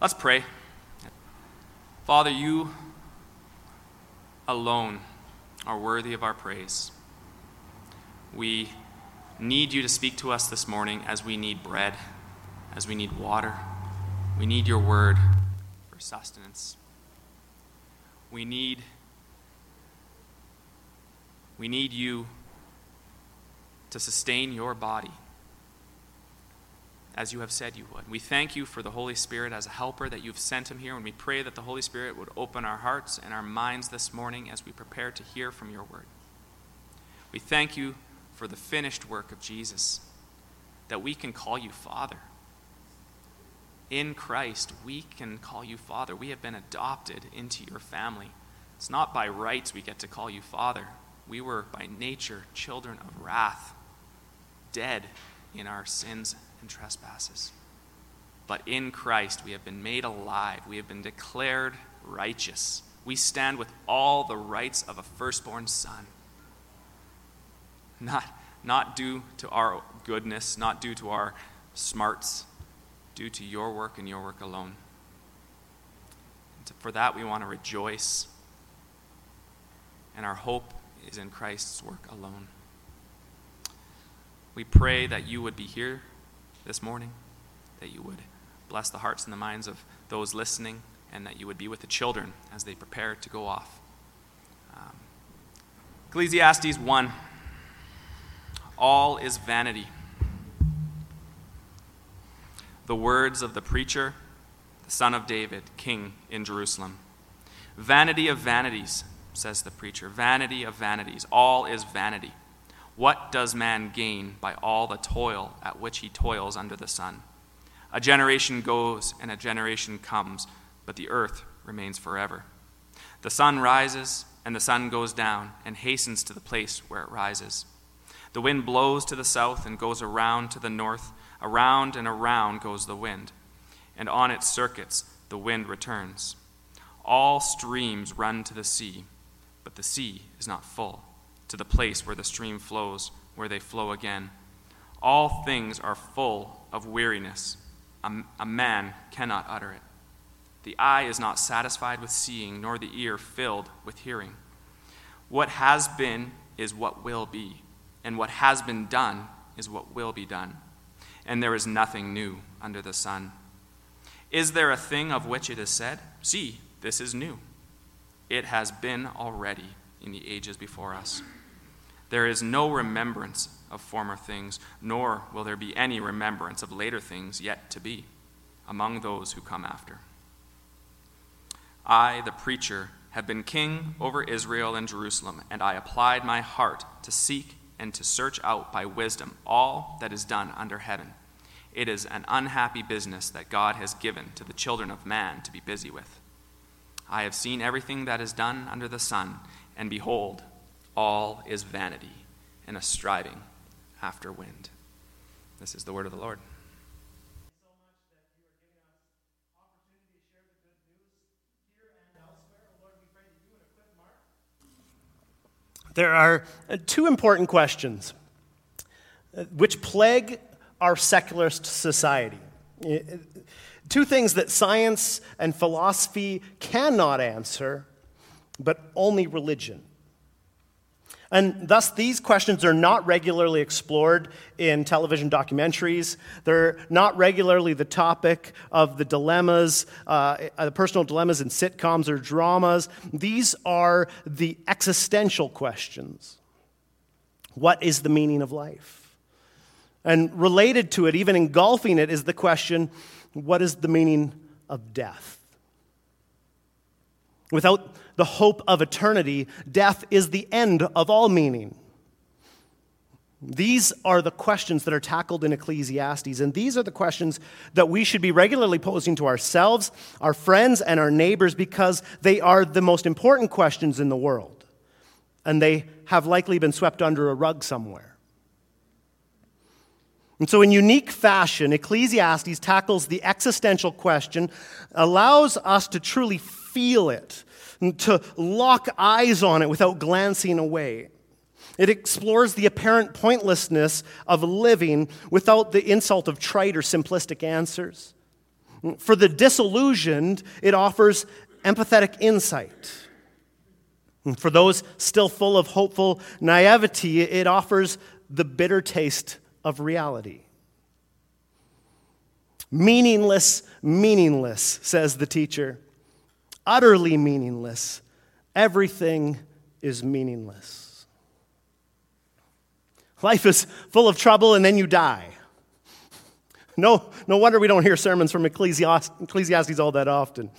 Let's pray. Father, you alone are worthy of our praise. We need you to speak to us this morning as we need bread, as we need water. We need your word for sustenance. We need we need you to sustain your body as you have said you would. We thank you for the Holy Spirit as a helper that you've sent him here, and we pray that the Holy Spirit would open our hearts and our minds this morning as we prepare to hear from your word. We thank you for the finished work of Jesus, that we can call you Father. In Christ, we can call you Father. We have been adopted into your family. It's not by rights we get to call you Father. We were by nature children of wrath, dead in our sins and trespasses. But in Christ we have been made alive, we have been declared righteous. We stand with all the rights of a firstborn son. Not, not due to our goodness, not due to our smarts, due to your work and your work alone. And for that, we want to rejoice. And our hope is in Christ's work alone. We pray that you would be here this morning, that you would bless the hearts and the minds of those listening, and that you would be with the children as they prepare to go off. Um, Ecclesiastes 1 All is vanity. The words of the preacher, the son of David, king in Jerusalem. Vanity of vanities, says the preacher. Vanity of vanities. All is vanity. What does man gain by all the toil at which he toils under the sun? A generation goes and a generation comes, but the earth remains forever. The sun rises and the sun goes down and hastens to the place where it rises. The wind blows to the south and goes around to the north. Around and around goes the wind, and on its circuits the wind returns. All streams run to the sea, but the sea is not full to the place where the stream flows, where they flow again. All things are full of weariness. A, a, man cannot utter it. The eye is not satisfied with seeing, nor the ear filled with hearing. What has been is what will be, and what has been done is what will be done. And there is nothing new under the sun. Is there a thing of which it is said, See, this is new? It has been already in the ages before us. There is no remembrance of former things, nor will there be any remembrance of later things yet to be among those who come after. I, the preacher, have been king over Israel and Jerusalem, and I applied my heart to seek and to search out by wisdom all that is done under heaven. It is an unhappy business that God has given to the children of man to be busy with. I have seen everything that is done under the sun, and behold, all is vanity and a striving after wind. This is the word of the Lord. There are uh, two important questions uh, which plague our secularist society. Uh, two things that science and philosophy cannot answer, but only religion and thus, these questions are not regularly explored in television documentaries. They're not regularly the topic of the dilemmas, uh, the personal dilemmas in sitcoms or dramas. These are the existential questions What is the meaning of life? And related to it, even engulfing it, is the question What is the meaning of death? Without the hope of eternity, death is the end of all meaning. These are the questions that are tackled in Ecclesiastes, and these are the questions that we should be regularly posing to ourselves, our friends, and our neighbors because they are the most important questions in the world, and they have likely been swept under a rug somewhere. And so, in unique fashion, Ecclesiastes tackles the existential question, allows us to truly feel it, to lock eyes on it without glancing away. It explores the apparent pointlessness of living without the insult of trite or simplistic answers. For the disillusioned, it offers empathetic insight. For those still full of hopeful naivety, it offers the bitter taste of reality. Meaningless, meaningless, says the teacher. Utterly meaningless. Everything is meaningless. Life is full of trouble and then you die. No, no wonder we don't hear sermons from Ecclesiastes all that often.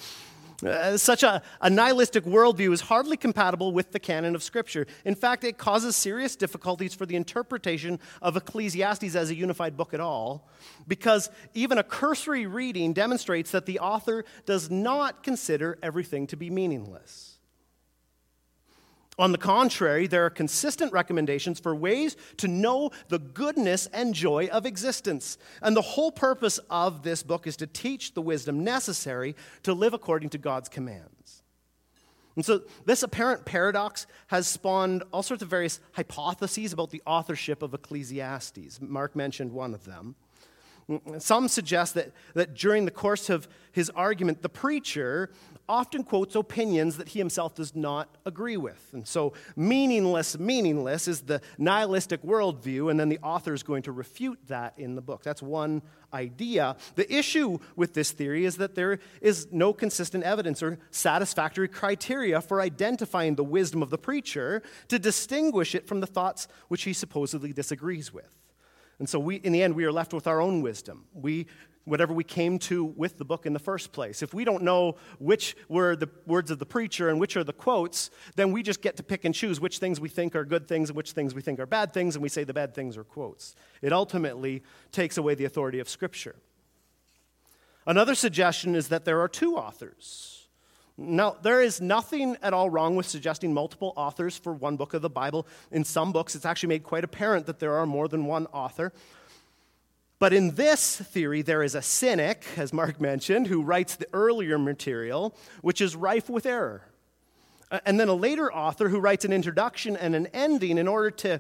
Uh, such a, a nihilistic worldview is hardly compatible with the canon of Scripture. In fact, it causes serious difficulties for the interpretation of Ecclesiastes as a unified book at all, because even a cursory reading demonstrates that the author does not consider everything to be meaningless. On the contrary, there are consistent recommendations for ways to know the goodness and joy of existence. And the whole purpose of this book is to teach the wisdom necessary to live according to God's commands. And so, this apparent paradox has spawned all sorts of various hypotheses about the authorship of Ecclesiastes. Mark mentioned one of them. Some suggest that, that during the course of his argument, the preacher often quotes opinions that he himself does not agree with. And so, meaningless, meaningless is the nihilistic worldview, and then the author is going to refute that in the book. That's one idea. The issue with this theory is that there is no consistent evidence or satisfactory criteria for identifying the wisdom of the preacher to distinguish it from the thoughts which he supposedly disagrees with. And so, we, in the end, we are left with our own wisdom. We whatever we came to with the book in the first place. If we don't know which were the words of the preacher and which are the quotes, then we just get to pick and choose which things we think are good things and which things we think are bad things, and we say the bad things are quotes. It ultimately takes away the authority of Scripture. Another suggestion is that there are two authors. Now, there is nothing at all wrong with suggesting multiple authors for one book of the Bible. In some books, it's actually made quite apparent that there are more than one author. But in this theory, there is a cynic, as Mark mentioned, who writes the earlier material, which is rife with error. And then a later author who writes an introduction and an ending in order to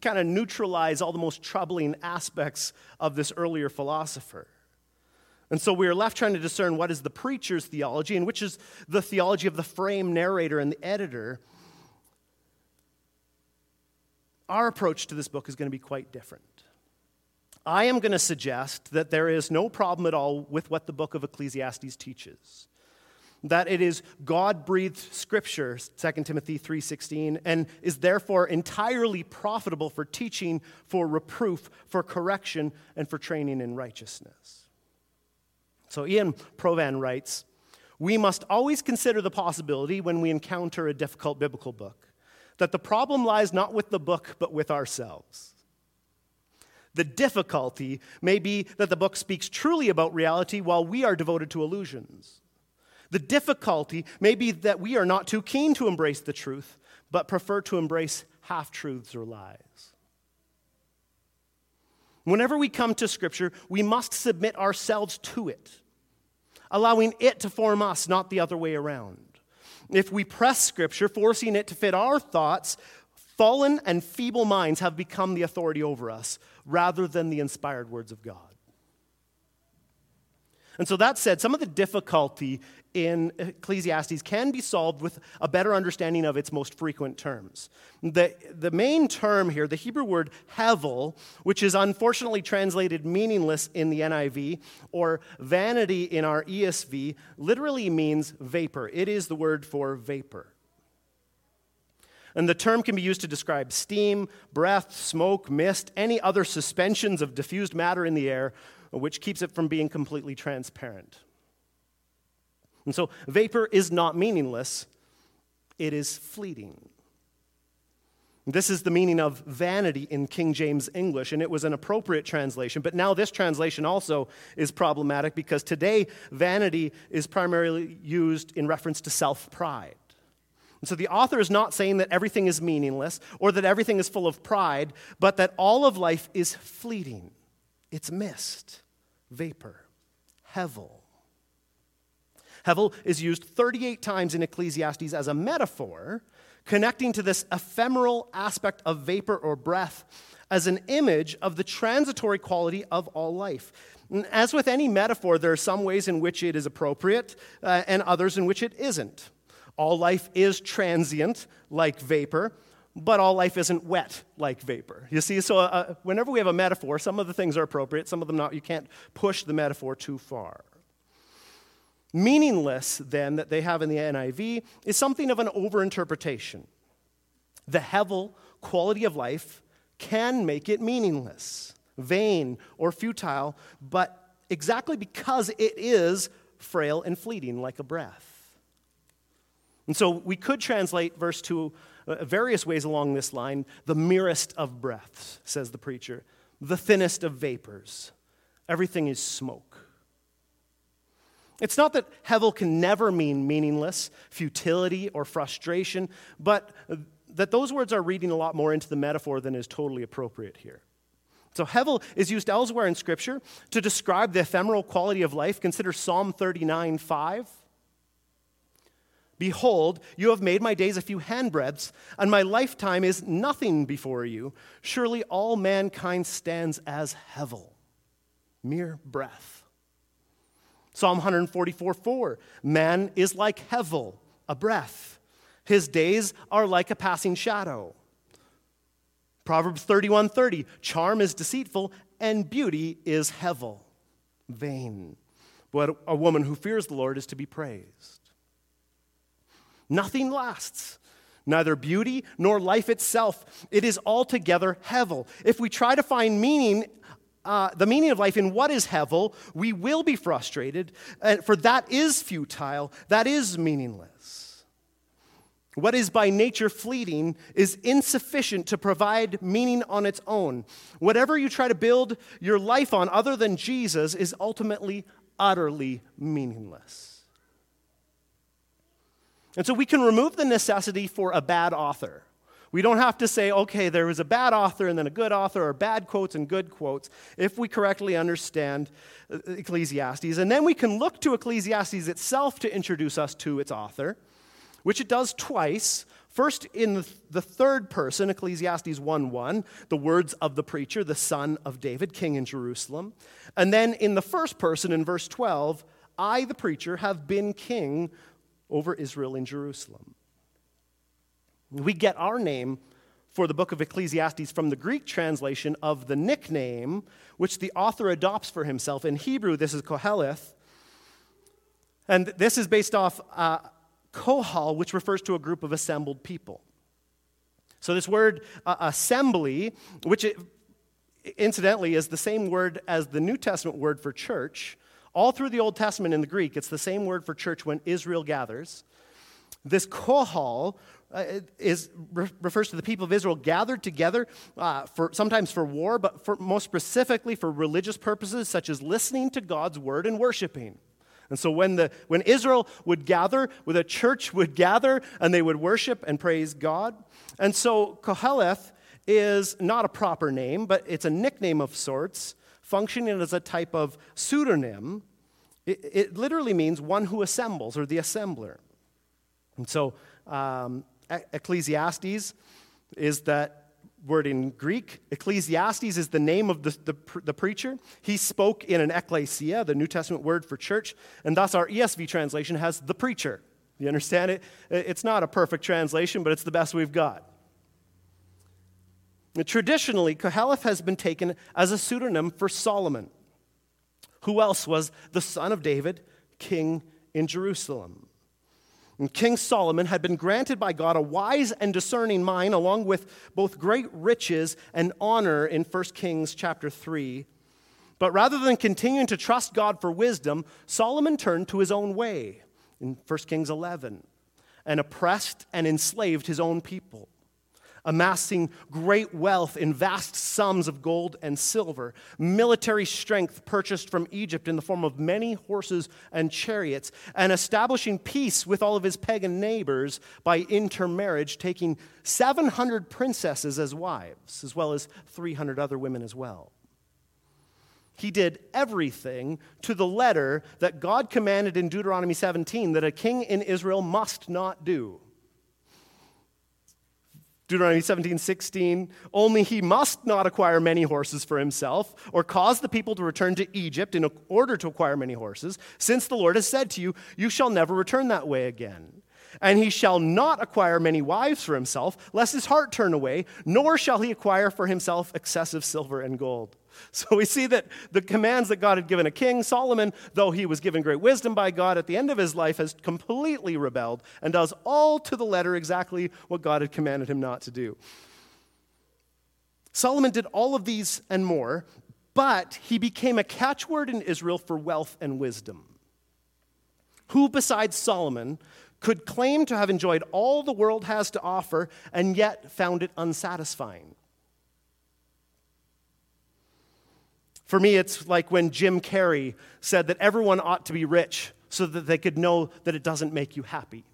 kind of neutralize all the most troubling aspects of this earlier philosopher. And so we are left trying to discern what is the preacher's theology and which is the theology of the frame narrator and the editor. Our approach to this book is going to be quite different. I am going to suggest that there is no problem at all with what the book of Ecclesiastes teaches. That it is God-breathed scripture, 2 Timothy 3:16, and is therefore entirely profitable for teaching, for reproof, for correction, and for training in righteousness. So Ian Provan writes, "We must always consider the possibility when we encounter a difficult biblical book that the problem lies not with the book but with ourselves." The difficulty may be that the book speaks truly about reality while we are devoted to illusions. The difficulty may be that we are not too keen to embrace the truth, but prefer to embrace half truths or lies. Whenever we come to Scripture, we must submit ourselves to it, allowing it to form us, not the other way around. If we press Scripture, forcing it to fit our thoughts, fallen and feeble minds have become the authority over us rather than the inspired words of God. And so, that said, some of the difficulty in Ecclesiastes can be solved with a better understanding of its most frequent terms. The, the main term here, the Hebrew word hevel, which is unfortunately translated meaningless in the NIV, or vanity in our ESV, literally means vapor. It is the word for vapor. And the term can be used to describe steam, breath, smoke, mist, any other suspensions of diffused matter in the air, which keeps it from being completely transparent. And so, vapor is not meaningless, it is fleeting. This is the meaning of vanity in King James English, and it was an appropriate translation. But now, this translation also is problematic because today, vanity is primarily used in reference to self pride. And so the author is not saying that everything is meaningless or that everything is full of pride, but that all of life is fleeting. It's mist, vapor, hevel. Hevel is used 38 times in Ecclesiastes as a metaphor, connecting to this ephemeral aspect of vapor or breath as an image of the transitory quality of all life. As with any metaphor, there are some ways in which it is appropriate uh, and others in which it isn't. All life is transient, like vapor, but all life isn't wet like vapor. You see, so uh, whenever we have a metaphor, some of the things are appropriate, some of them not. You can't push the metaphor too far. Meaningless, then, that they have in the NIV is something of an overinterpretation. The Hevel quality of life can make it meaningless, vain, or futile, but exactly because it is frail and fleeting like a breath. And so we could translate verse 2 uh, various ways along this line the merest of breaths, says the preacher, the thinnest of vapors. Everything is smoke. It's not that Hevel can never mean meaningless, futility, or frustration, but that those words are reading a lot more into the metaphor than is totally appropriate here. So, Hevel is used elsewhere in Scripture to describe the ephemeral quality of life. Consider Psalm 39 5. Behold, you have made my days a few handbreadths, and my lifetime is nothing before you. Surely all mankind stands as Hevel, mere breath. Psalm 144 4 Man is like Hevel, a breath. His days are like a passing shadow. Proverbs 31 30 Charm is deceitful, and beauty is Hevel, vain. But a woman who fears the Lord is to be praised. Nothing lasts. Neither beauty nor life itself. It is altogether hevel. If we try to find meaning, uh, the meaning of life in what is hevel, we will be frustrated, uh, for that is futile, that is meaningless. What is by nature fleeting is insufficient to provide meaning on its own. Whatever you try to build your life on other than Jesus is ultimately utterly meaningless. And so we can remove the necessity for a bad author. We don't have to say, okay, there was a bad author and then a good author, or bad quotes and good quotes, if we correctly understand uh, Ecclesiastes. And then we can look to Ecclesiastes itself to introduce us to its author, which it does twice. First, in the third person, Ecclesiastes 1 1, the words of the preacher, the son of David, king in Jerusalem. And then in the first person, in verse 12, I, the preacher, have been king over Israel in Jerusalem. We get our name for the book of Ecclesiastes from the Greek translation of the nickname which the author adopts for himself. In Hebrew, this is Koheleth. And this is based off uh, Kohal, which refers to a group of assembled people. So, this word uh, assembly, which it, incidentally is the same word as the New Testament word for church, all through the Old Testament in the Greek, it's the same word for church when Israel gathers. This kohal uh, is, re- refers to the people of Israel gathered together, uh, for, sometimes for war, but for, most specifically for religious purposes, such as listening to God's word and worshiping. And so when, the, when Israel would gather, when a church would gather, and they would worship and praise God. And so Koheleth is not a proper name, but it's a nickname of sorts, functioning as a type of pseudonym it, it literally means one who assembles or the assembler. And so um, Ecclesiastes is that word in Greek. Ecclesiastes is the name of the, the, the, preacher. He spoke in an ecclesia, the New Testament word for church, and thus our ESV translation has the preacher. You understand it? It's not a perfect translation, but it's the best we've got. Traditionally, Koheleth has been taken as a pseudonym for Solomon. Who else was the son of David, king in Jerusalem? And king Solomon had been granted by God a wise and discerning mind, along with both great riches and honor in 1 Kings chapter 3. But rather than continuing to trust God for wisdom, Solomon turned to his own way in 1 Kings 11 and oppressed and enslaved his own people amassing great wealth in vast sums of gold and silver, military strength purchased from Egypt in the form of many horses and chariots, and establishing peace with all of his pagan neighbors by intermarriage, taking 700 princesses as wives, as well as 300 other women as well. He did everything to the letter that God commanded in Deuteronomy 17 that a king in Israel must not do. Deuteronomy 17, 16, only he must not acquire many horses for himself, or cause the people to return to Egypt in order to acquire many horses, since the Lord has said to you, You shall never return that way again. And he shall not acquire many wives for himself, lest his heart turn away, nor shall he acquire for himself excessive silver and gold. So we see that the commands that God had given a king, Solomon, though he was given great wisdom by God, at the end of his life has completely rebelled and does all to the letter exactly what God had commanded him not to do. Solomon did all of these and more, but he became a catchword in Israel for wealth and wisdom. Who besides Solomon could claim to have enjoyed all the world has to offer and yet found it unsatisfying. For me, it's like when Jim Carrey said that everyone ought to be rich so that they could know that it doesn't make you happy.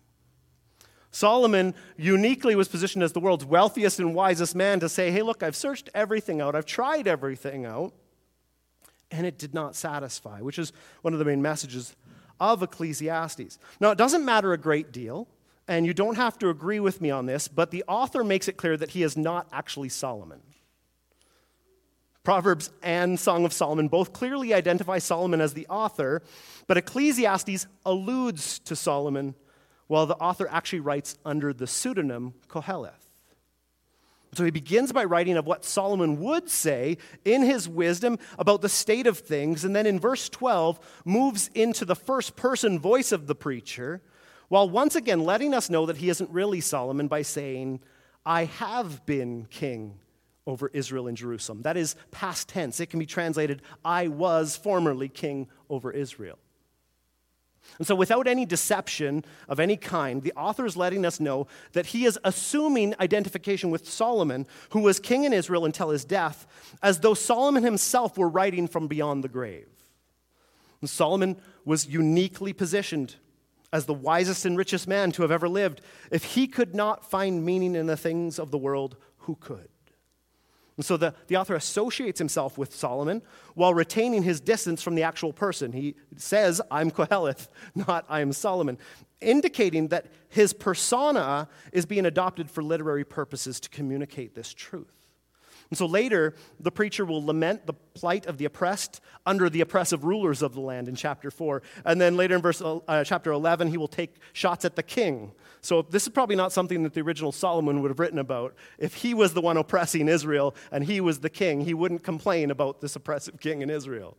Solomon uniquely was positioned as the world's wealthiest and wisest man to say, hey, look, I've searched everything out, I've tried everything out, and it did not satisfy, which is one of the main messages of Ecclesiastes. Now, it doesn't matter a great deal, and you don't have to agree with me on this, but the author makes it clear that he is not actually Solomon. Proverbs and Song of Solomon both clearly identify Solomon as the author, but Ecclesiastes alludes to Solomon while the author actually writes under the pseudonym Koheleth. So he begins by writing of what Solomon would say in his wisdom about the state of things, and then in verse 12 moves into the first person voice of the preacher, while once again letting us know that he isn't really Solomon by saying, I have been king over Israel and Jerusalem. That is past tense. It can be translated, I was formerly king over Israel. And so, without any deception of any kind, the author is letting us know that he is assuming identification with Solomon, who was king in Israel until his death, as though Solomon himself were writing from beyond the grave. And Solomon was uniquely positioned as the wisest and richest man to have ever lived. If he could not find meaning in the things of the world, who could? And so the, the author associates himself with Solomon while retaining his distance from the actual person. He says, I'm Koheleth, not I am Solomon, indicating that his persona is being adopted for literary purposes to communicate this truth. And so later, the preacher will lament the plight of the oppressed under the oppressive rulers of the land in chapter 4. And then later in verse, uh, chapter 11, he will take shots at the king so this is probably not something that the original Solomon would have written about. If he was the one oppressing Israel and he was the king, he wouldn't complain about this oppressive king in Israel.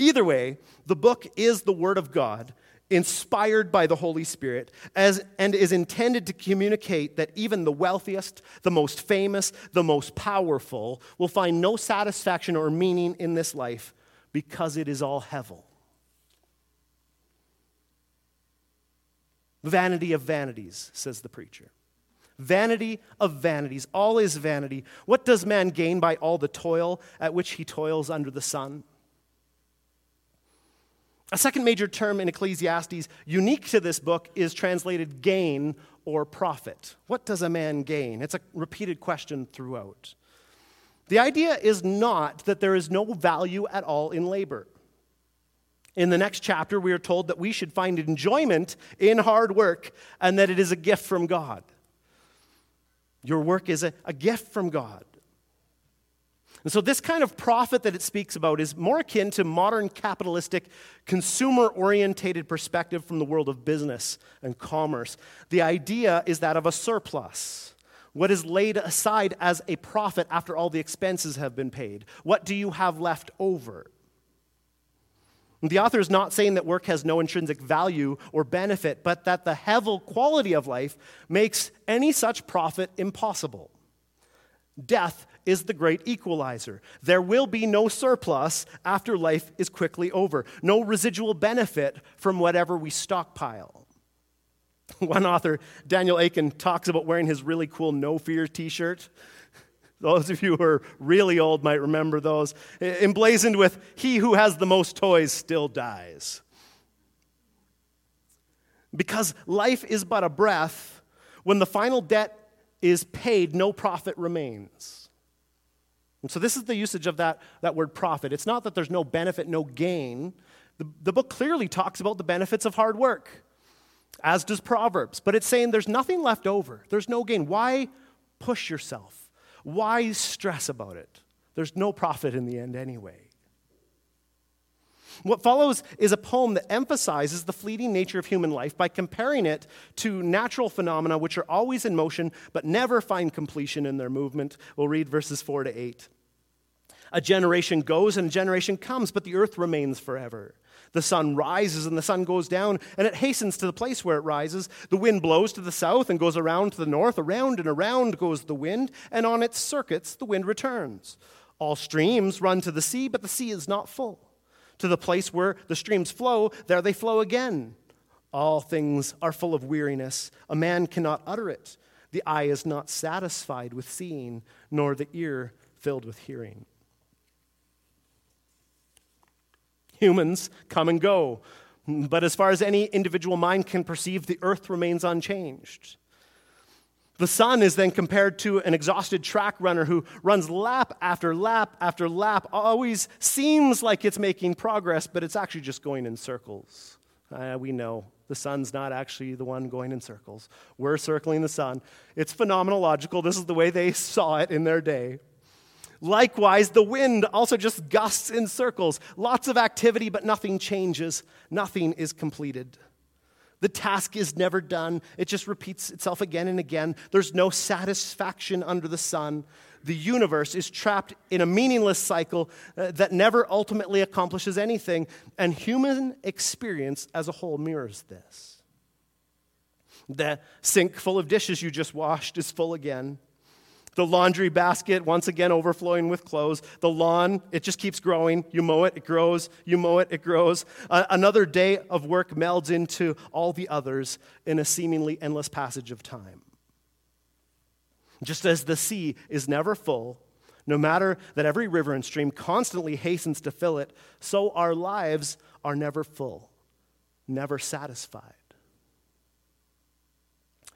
Either way, the book is the Word of God, inspired by the Holy Spirit, as, and is intended to communicate that even the wealthiest, the most famous, the most powerful will find no satisfaction or meaning in this life because it is all hevel. Vanity of vanities, says the preacher. Vanity of vanities. All is vanity. What does man gain by all the toil at which he toils under the sun? A second major term in Ecclesiastes, unique to this book, is translated gain or profit. What does a man gain? It's a repeated question throughout. The idea is not that there is no value at all in labor. In the next chapter, we are told that we should find enjoyment in hard work and that it is a gift from God. Your work is a, a gift from God. And so, this kind of profit that it speaks about is more akin to modern capitalistic, consumer orientated perspective from the world of business and commerce. The idea is that of a surplus. What is laid aside as a profit after all the expenses have been paid? What do you have left over? The author is not saying that work has no intrinsic value or benefit, but that the hevel quality of life makes any such profit impossible. Death is the great equalizer. There will be no surplus after life is quickly over, no residual benefit from whatever we stockpile. One author, Daniel Akin, talks about wearing his really cool No Fear t shirt. Those of you who are really old might remember those. Emblazoned with, He who has the most toys still dies. Because life is but a breath, when the final debt is paid, no profit remains. And so, this is the usage of that, that word profit. It's not that there's no benefit, no gain. The, the book clearly talks about the benefits of hard work. as does Proverbs. But it's saying there's nothing left over, there's no gain. Why push yourself? Why stress about it? There's no profit in the end anyway. What follows is a poem that emphasizes the fleeting nature of human life by comparing it to natural phenomena which are always in motion but never find completion in their movement. We'll read verses 4 to 8. A generation goes and a generation comes, but the earth remains forever. The sun rises and the sun goes down, and it hastens to the place where it rises. The wind blows to the south and goes around to the north. Around and around goes the wind, and on its circuits the wind returns. All streams run to the sea, but the sea is not full. To the place where the streams flow, there they flow again. All things are full of weariness. A man cannot utter it. The eye is not satisfied with seeing, nor the ear filled with hearing. Humans come and go. But as far as any individual mind can perceive, the earth remains unchanged. The sun is then compared to an exhausted track runner who runs lap after lap after lap, always seems like it's making progress, but it's actually just going in circles. Uh, we know the sun's not actually the one going in circles. We're circling the sun. It's phenomenological. This is the way they saw it in their day. Likewise, the wind also just gusts in circles. Lots of activity, but nothing changes. Nothing is completed. The task is never done. It just repeats itself again and again. There's no satisfaction under the sun. The universe is trapped in a meaningless cycle uh, that never ultimately accomplishes anything. And human experience as a whole mirrors this. The sink full of dishes you just washed is full again. The laundry basket, once again overflowing with clothes. The lawn, it just keeps growing. You mow it, it grows. You mow it, it grows. Uh, another day of work melds into all the others in a seemingly endless passage of time. Just as the sea is never full, no matter that every river and stream constantly hastens to fill it, so our lives are never full, never satisfied.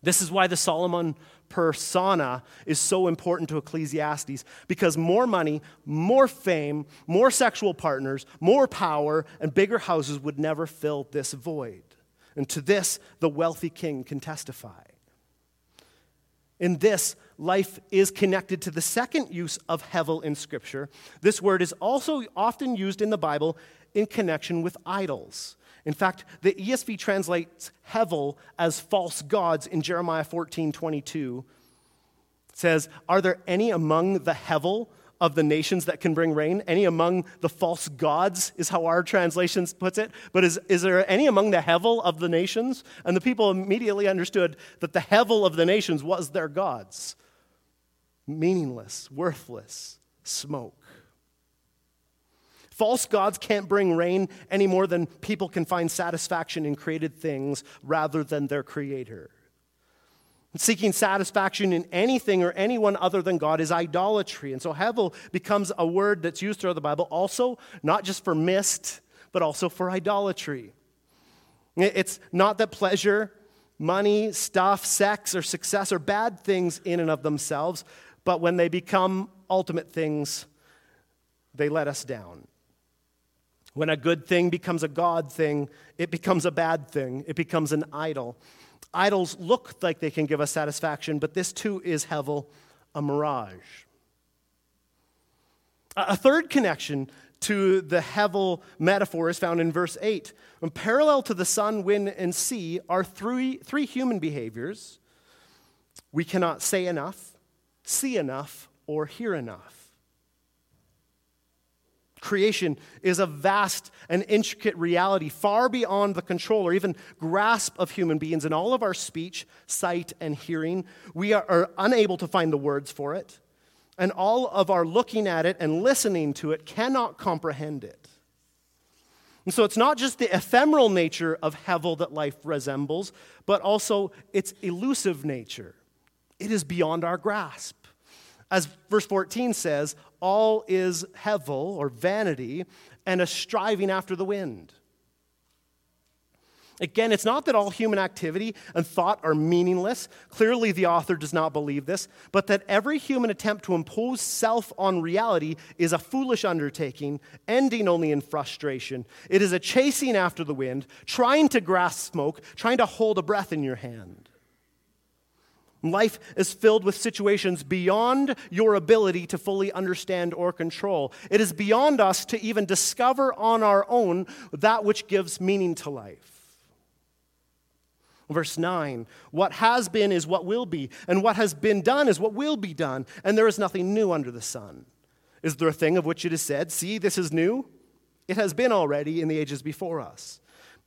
This is why the Solomon persona is so important to Ecclesiastes because more money, more fame, more sexual partners, more power, and bigger houses would never fill this void. And to this, the wealthy king can testify. In this, life is connected to the second use of hevel in Scripture. This word is also often used in the Bible in connection with idols. In fact, the ESV translates Hevel as false gods in Jeremiah 14 22. It says, Are there any among the Hevel of the nations that can bring rain? Any among the false gods, is how our translations puts it. But is, is there any among the Hevel of the nations? And the people immediately understood that the Hevel of the nations was their gods. Meaningless, worthless, smoke. False gods can't bring rain any more than people can find satisfaction in created things rather than their creator. Seeking satisfaction in anything or anyone other than God is idolatry. And so Hevel becomes a word that's used throughout the Bible also, not just for mist, but also for idolatry. It's not that pleasure, money, stuff, sex, or success are bad things in and of themselves, but when they become ultimate things, they let us down. When a good thing becomes a God thing, it becomes a bad thing. It becomes an idol. Idols look like they can give us satisfaction, but this too is Hevel, a mirage. A third connection to the Hevel metaphor is found in verse 8. When parallel to the sun, wind, and sea are three, three human behaviors we cannot say enough, see enough, or hear enough. Creation is a vast and intricate reality, far beyond the control or even grasp of human beings. In all of our speech, sight, and hearing, we are, are unable to find the words for it. And all of our looking at it and listening to it cannot comprehend it. And so it's not just the ephemeral nature of Hevel that life resembles, but also its elusive nature. It is beyond our grasp. As verse 14 says, all is hevel or vanity and a striving after the wind. Again, it's not that all human activity and thought are meaningless. Clearly, the author does not believe this, but that every human attempt to impose self on reality is a foolish undertaking, ending only in frustration. It is a chasing after the wind, trying to grasp smoke, trying to hold a breath in your hand. Life is filled with situations beyond your ability to fully understand or control. It is beyond us to even discover on our own that which gives meaning to life. Verse 9 What has been is what will be, and what has been done is what will be done, and there is nothing new under the sun. Is there a thing of which it is said, See, this is new? It has been already in the ages before us.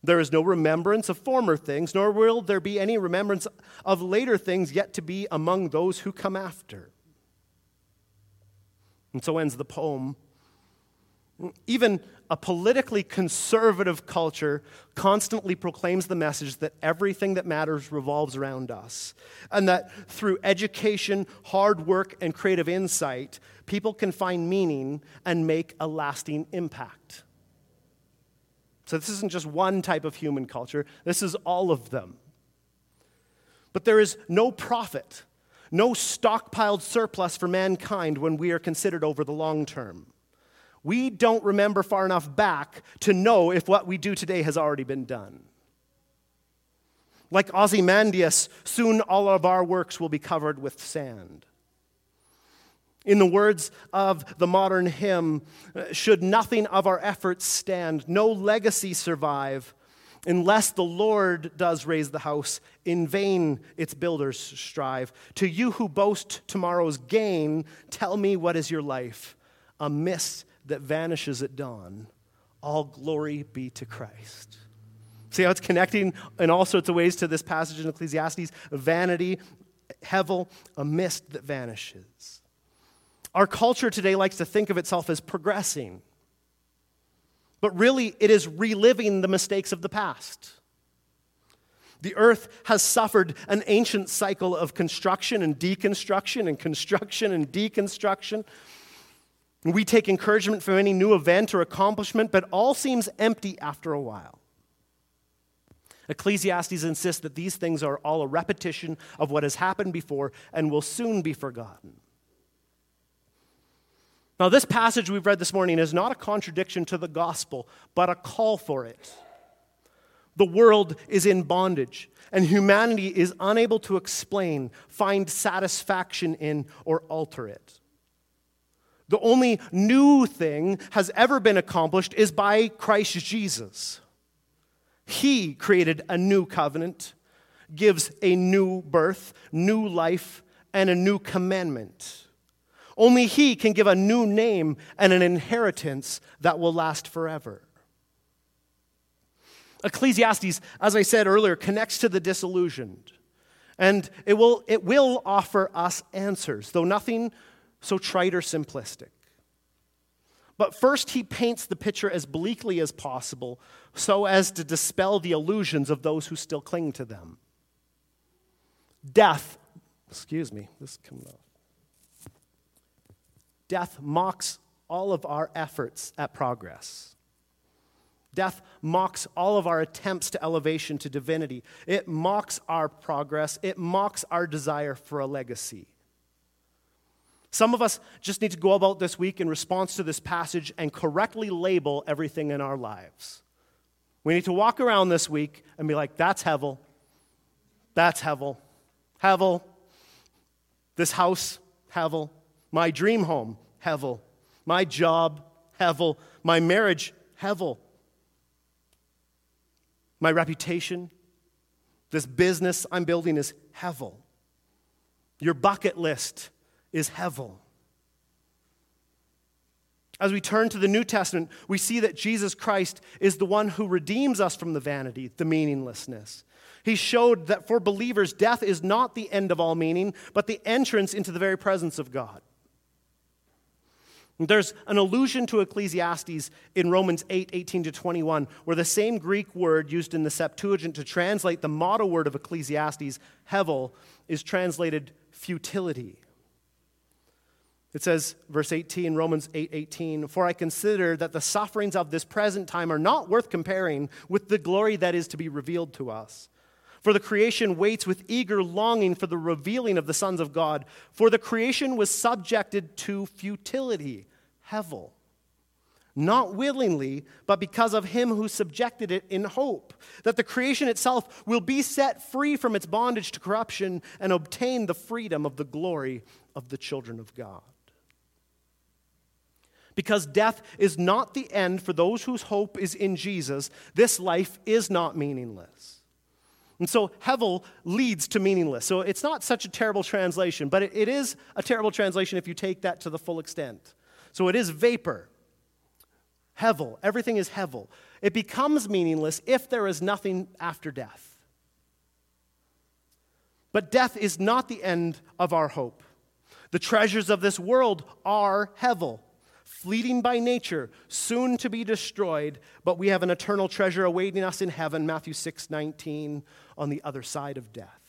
There is no remembrance of former things, nor will there be any remembrance of later things yet to be among those who come after. And so ends the poem. Even a politically conservative culture constantly proclaims the message that everything that matters revolves around us, and that through education, hard work, and creative insight, people can find meaning and make a lasting impact. So, this isn't just one type of human culture, this is all of them. But there is no profit, no stockpiled surplus for mankind when we are considered over the long term. We don't remember far enough back to know if what we do today has already been done. Like Ozymandias, soon all of our works will be covered with sand. In the words of the modern hymn, uh, should nothing of our efforts stand, no legacy survive, unless the Lord does raise the house, in vain its builders strive. To you who boast tomorrow's gain, tell me what is your life? A mist that vanishes at dawn. All glory be to Christ. See how it's connecting in all sorts of ways to this passage in Ecclesiastes? Vanity, hevel, a mist that vanishes. Our culture today likes to think of itself as progressing, but really it is reliving the mistakes of the past. The earth has suffered an ancient cycle of construction and deconstruction and construction and deconstruction. We take encouragement from any new event or accomplishment, but all seems empty after a while. Ecclesiastes insists that these things are all a repetition of what has happened before and will soon be forgotten. Now, this passage we've read this morning is not a contradiction to the gospel, but a call for it. The world is in bondage, and humanity is unable to explain, find satisfaction in, or alter it. The only new thing has ever been accomplished is by Christ Jesus. He created a new covenant, gives a new birth, new life, and a new commandment. Only He can give a new name and an inheritance that will last forever. Ecclesiastes, as I said earlier, connects to the disillusioned. And it will, it will offer us answers, though nothing so trite or simplistic. But first, he paints the picture as bleakly as possible so as to dispel the illusions of those who still cling to them. Death, excuse me, this coming off. Death mocks all of our efforts at progress. Death mocks all of our attempts to elevation to divinity. It mocks our progress. It mocks our desire for a legacy. Some of us just need to go about this week in response to this passage and correctly label everything in our lives. We need to walk around this week and be like, that's Hevel. That's Hevel. Hevel. This house, Hevel. My dream home, Hevel. My job, Hevel. My marriage, Hevel. My reputation, this business I'm building is Hevel. Your bucket list is Hevel. As we turn to the New Testament, we see that Jesus Christ is the one who redeems us from the vanity, the meaninglessness. He showed that for believers, death is not the end of all meaning, but the entrance into the very presence of God. There's an allusion to Ecclesiastes in Romans 8 18 to 21, where the same Greek word used in the Septuagint to translate the motto word of Ecclesiastes, hevel, is translated futility. It says, verse 18, Romans 8 18, For I consider that the sufferings of this present time are not worth comparing with the glory that is to be revealed to us. For the creation waits with eager longing for the revealing of the sons of God. For the creation was subjected to futility, hevel, not willingly, but because of him who subjected it in hope, that the creation itself will be set free from its bondage to corruption and obtain the freedom of the glory of the children of God. Because death is not the end for those whose hope is in Jesus, this life is not meaningless. And so Hevel leads to meaningless. So it's not such a terrible translation, but it, it is a terrible translation if you take that to the full extent. So it is vapor. Hevel. Everything is Hevel. It becomes meaningless if there is nothing after death. But death is not the end of our hope. The treasures of this world are Hevel fleeting by nature, soon to be destroyed, but we have an eternal treasure awaiting us in heaven, Matthew 6 19, on the other side of death.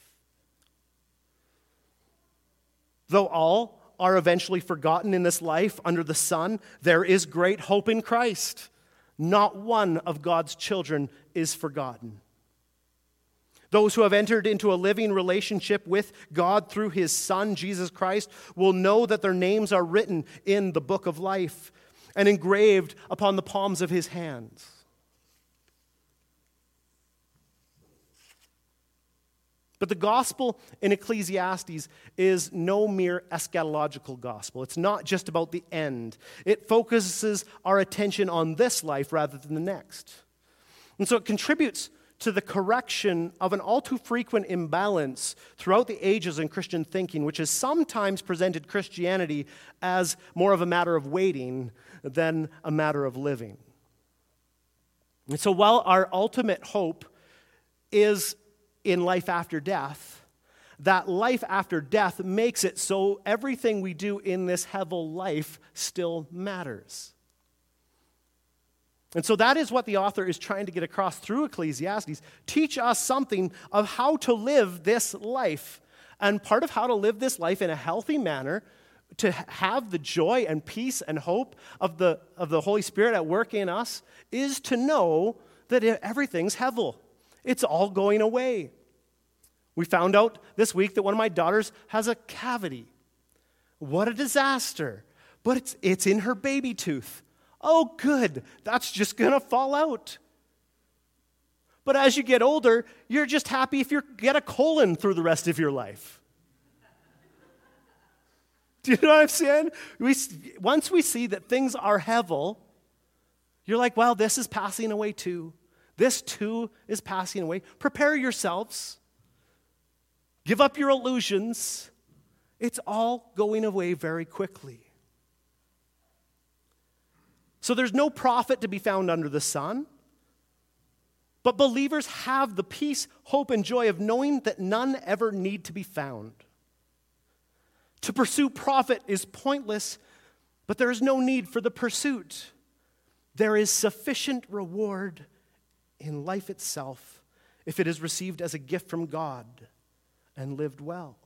Though all are eventually forgotten in this life under the sun, there is great hope in Christ. Not one of God's children is forgotten. Those who have entered into a living relationship with God through his Son, Jesus Christ, will know that their names are written in the book of life and engraved upon the palms of his hands. But the gospel in Ecclesiastes is no mere eschatological gospel. It's not just about the end, it focuses our attention on this life rather than the next. And so it contributes to the correction of an all too frequent imbalance throughout the ages in Christian thinking, which has sometimes presented Christianity as more of a matter of waiting than a matter of living. And so, while our ultimate hope is in life after death, that life after death makes it so everything we do in this hevel life still matters. And so that is what the author is trying to get across through Ecclesiastes. Teach us something of how to live this life. And part of how to live this life in a healthy manner, to have the joy and peace and hope of the, of the Holy Spirit at work in us, is to know that everything's hevel. It's all going away. We found out this week that one of my daughters has a cavity. What a disaster. But it's, it's in her baby tooth. Oh, good, that's just going to fall out. But as you get older, you're just happy if you get a colon through the rest of your life. Do you know what I'm saying? We, once we see that things are hevel, you're like, well, this is passing away too. This too is passing away. Prepare yourselves. Give up your illusions. It's all going away very quickly. So there's no profit to be found under the sun. But believers have the peace, hope, and joy of knowing that none ever need to be found. To pursue profit is pointless, but there is no need for the pursuit. There is sufficient reward in life itself if it is received as a gift from God and lived well.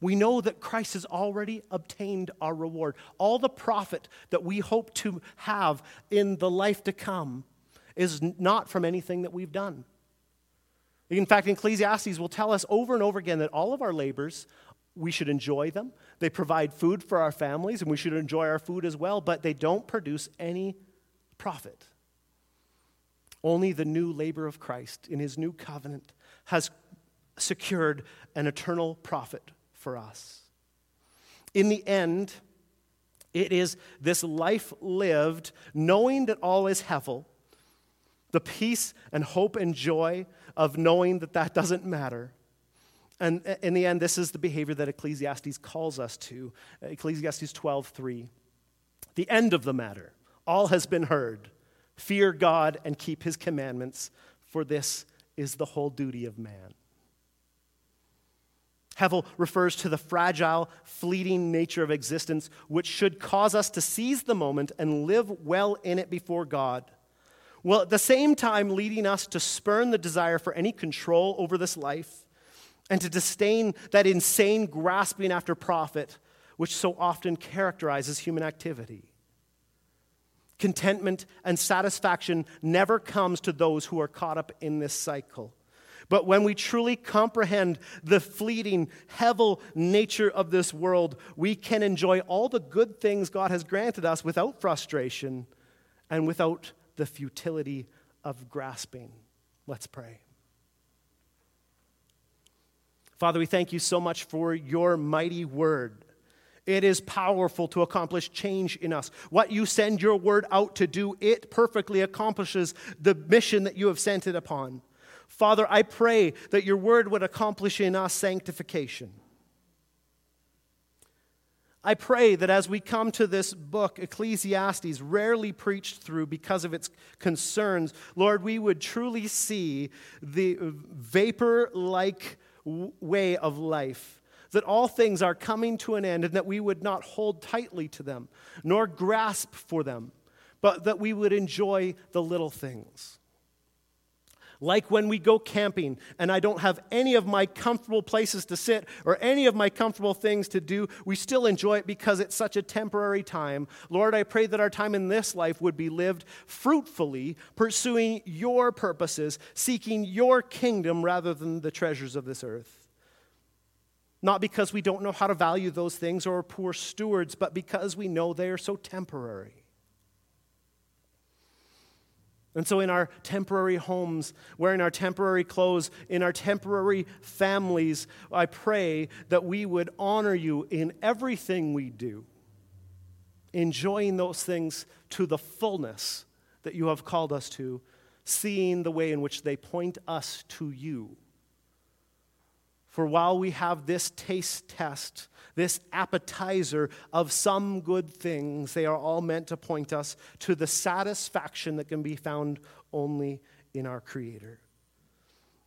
We know that Christ has already obtained our reward. All the profit that we hope to have in the life to come is not from anything that we've done. In fact, Ecclesiastes will tell us over and over again that all of our labors, we should enjoy them. They provide food for our families, and we should enjoy our food as well, but they don't produce any profit. Only the new labor of Christ in his new covenant has secured an eternal profit for us. In the end, it is this life lived knowing that all is hevel, the peace and hope and joy of knowing that that doesn't matter. And in the end, this is the behavior that Ecclesiastes calls us to. Ecclesiastes 12:3. The end of the matter. All has been heard. Fear God and keep his commandments, for this is the whole duty of man. Hevel refers to the fragile, fleeting nature of existence, which should cause us to seize the moment and live well in it before God, while at the same time leading us to spurn the desire for any control over this life and to disdain that insane grasping after profit, which so often characterizes human activity. Contentment and satisfaction never comes to those who are caught up in this cycle. But when we truly comprehend the fleeting, hevel nature of this world, we can enjoy all the good things God has granted us without frustration and without the futility of grasping. Let's pray. Father, we thank you so much for your mighty word. It is powerful to accomplish change in us. What you send your word out to do, it perfectly accomplishes the mission that you have sent it upon. Father, I pray that your word would accomplish in us sanctification. I pray that as we come to this book, Ecclesiastes, rarely preached through because of its concerns, Lord, we would truly see the vapor like way of life. That all things are coming to an end and that we would not hold tightly to them, nor grasp for them, but that we would enjoy the little things. Like when we go camping and I don't have any of my comfortable places to sit or any of my comfortable things to do, we still enjoy it because it's such a temporary time. Lord, I pray that our time in this life would be lived fruitfully, pursuing your purposes, seeking your kingdom rather than the treasures of this earth. Not because we don't know how to value those things or are poor stewards, but because we know they are so temporary. And so, in our temporary homes, wearing our temporary clothes, in our temporary families, I pray that we would honor you in everything we do, enjoying those things to the fullness that you have called us to, seeing the way in which they point us to you. For while we have this taste test, this appetizer of some good things, they are all meant to point us to the satisfaction that can be found only in our Creator.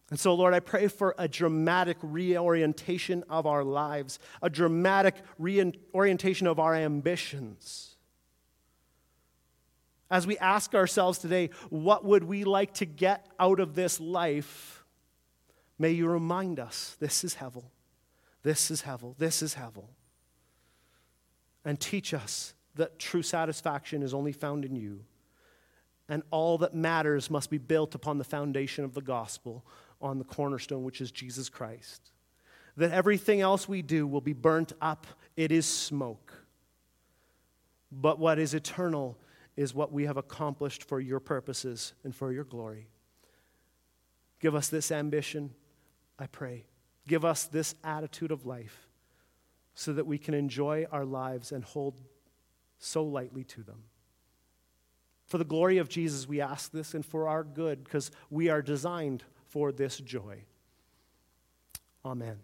And so, Lord, I pray for a dramatic reorientation of our lives, a dramatic reorientation of our ambitions. As we ask ourselves today, what would we like to get out of this life? May you remind us this is Hevel, this is Hevel, this is Hevel. And teach us that true satisfaction is only found in you. And all that matters must be built upon the foundation of the gospel, on the cornerstone, which is Jesus Christ. That everything else we do will be burnt up, it is smoke. But what is eternal is what we have accomplished for your purposes and for your glory. Give us this ambition. I pray. Give us this attitude of life so that we can enjoy our lives and hold so lightly to them. For the glory of Jesus, we ask this and for our good because we are designed for this joy. Amen.